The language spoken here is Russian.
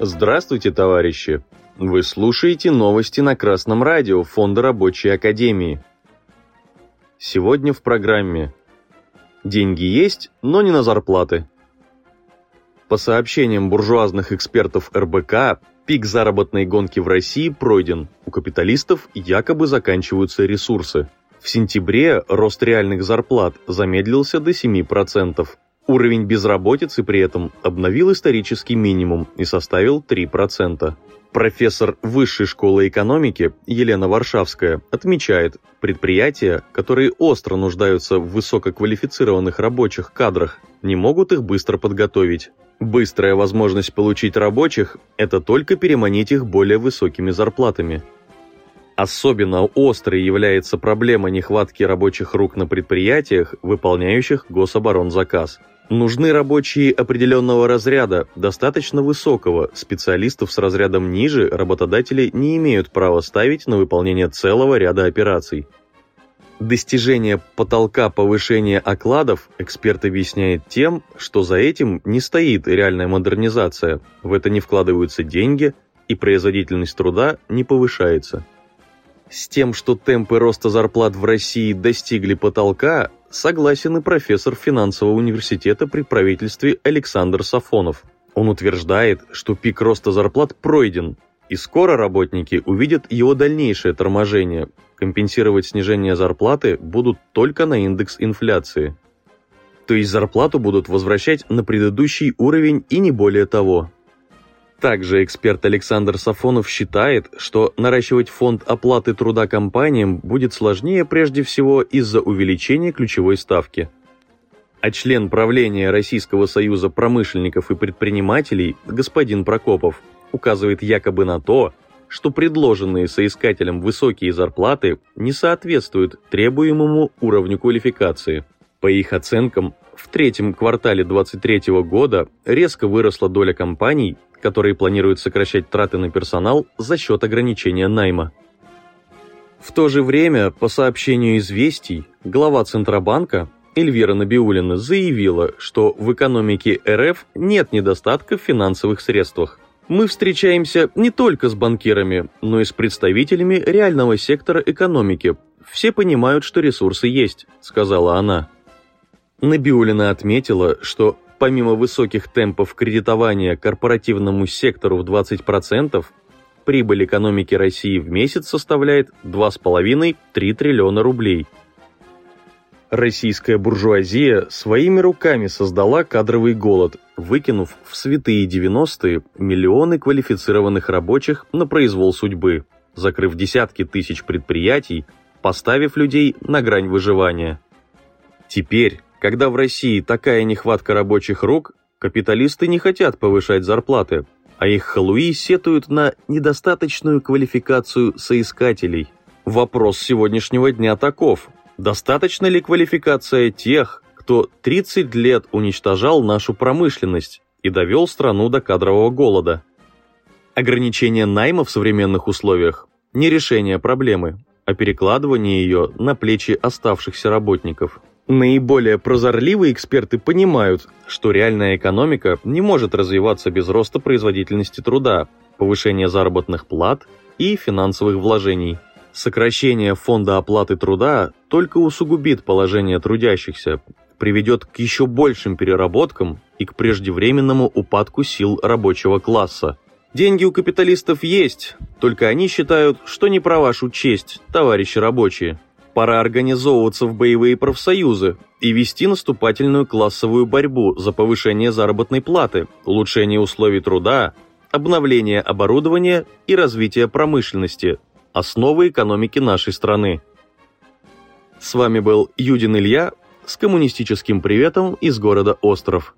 Здравствуйте, товарищи! Вы слушаете новости на Красном радио Фонда Рабочей Академии. Сегодня в программе «Деньги есть, но не на зарплаты». По сообщениям буржуазных экспертов РБК, пик заработной гонки в России пройден. У капиталистов якобы заканчиваются ресурсы. В сентябре рост реальных зарплат замедлился до 7%. Уровень безработицы при этом обновил исторический минимум и составил 3%. Профессор Высшей школы экономики Елена Варшавская отмечает, предприятия, которые остро нуждаются в высококвалифицированных рабочих кадрах, не могут их быстро подготовить. Быстрая возможность получить рабочих – это только переманить их более высокими зарплатами. Особенно острой является проблема нехватки рабочих рук на предприятиях, выполняющих гособоронзаказ – Нужны рабочие определенного разряда, достаточно высокого. Специалистов с разрядом ниже работодатели не имеют права ставить на выполнение целого ряда операций. Достижение потолка повышения окладов эксперт объясняет тем, что за этим не стоит реальная модернизация, в это не вкладываются деньги и производительность труда не повышается. С тем, что темпы роста зарплат в России достигли потолка, согласен и профессор финансового университета при правительстве Александр Сафонов. Он утверждает, что пик роста зарплат пройден, и скоро работники увидят его дальнейшее торможение. Компенсировать снижение зарплаты будут только на индекс инфляции. То есть зарплату будут возвращать на предыдущий уровень и не более того. Также эксперт Александр Сафонов считает, что наращивать фонд оплаты труда компаниям будет сложнее прежде всего из-за увеличения ключевой ставки. А член правления Российского союза промышленников и предпринимателей господин Прокопов указывает якобы на то, что предложенные соискателям высокие зарплаты не соответствуют требуемому уровню квалификации. По их оценкам, в третьем квартале 2023 года резко выросла доля компаний, которые планируют сокращать траты на персонал за счет ограничения найма. В то же время, по сообщению «Известий», глава Центробанка Эльвира Набиулина заявила, что в экономике РФ нет недостатка в финансовых средствах. Мы встречаемся не только с банкирами, но и с представителями реального сектора экономики. Все понимают, что ресурсы есть, сказала она. Набиулина отметила, что помимо высоких темпов кредитования корпоративному сектору в 20%, прибыль экономики России в месяц составляет 2,5-3 триллиона рублей. Российская буржуазия своими руками создала кадровый голод, выкинув в святые 90-е миллионы квалифицированных рабочих на произвол судьбы, закрыв десятки тысяч предприятий, поставив людей на грань выживания. Теперь, когда в России такая нехватка рабочих рук, капиталисты не хотят повышать зарплаты, а их халуи сетуют на недостаточную квалификацию соискателей. Вопрос сегодняшнего дня таков. Достаточно ли квалификация тех, кто 30 лет уничтожал нашу промышленность и довел страну до кадрового голода? Ограничение найма в современных условиях – не решение проблемы, а перекладывание ее на плечи оставшихся работников – Наиболее прозорливые эксперты понимают, что реальная экономика не может развиваться без роста производительности труда, повышения заработных плат и финансовых вложений. Сокращение фонда оплаты труда только усугубит положение трудящихся, приведет к еще большим переработкам и к преждевременному упадку сил рабочего класса. Деньги у капиталистов есть, только они считают, что не про вашу честь, товарищи рабочие. Пора организовываться в боевые профсоюзы и вести наступательную классовую борьбу за повышение заработной платы, улучшение условий труда, обновление оборудования и развитие промышленности, основы экономики нашей страны. С вами был Юдин Илья с коммунистическим приветом из города Остров.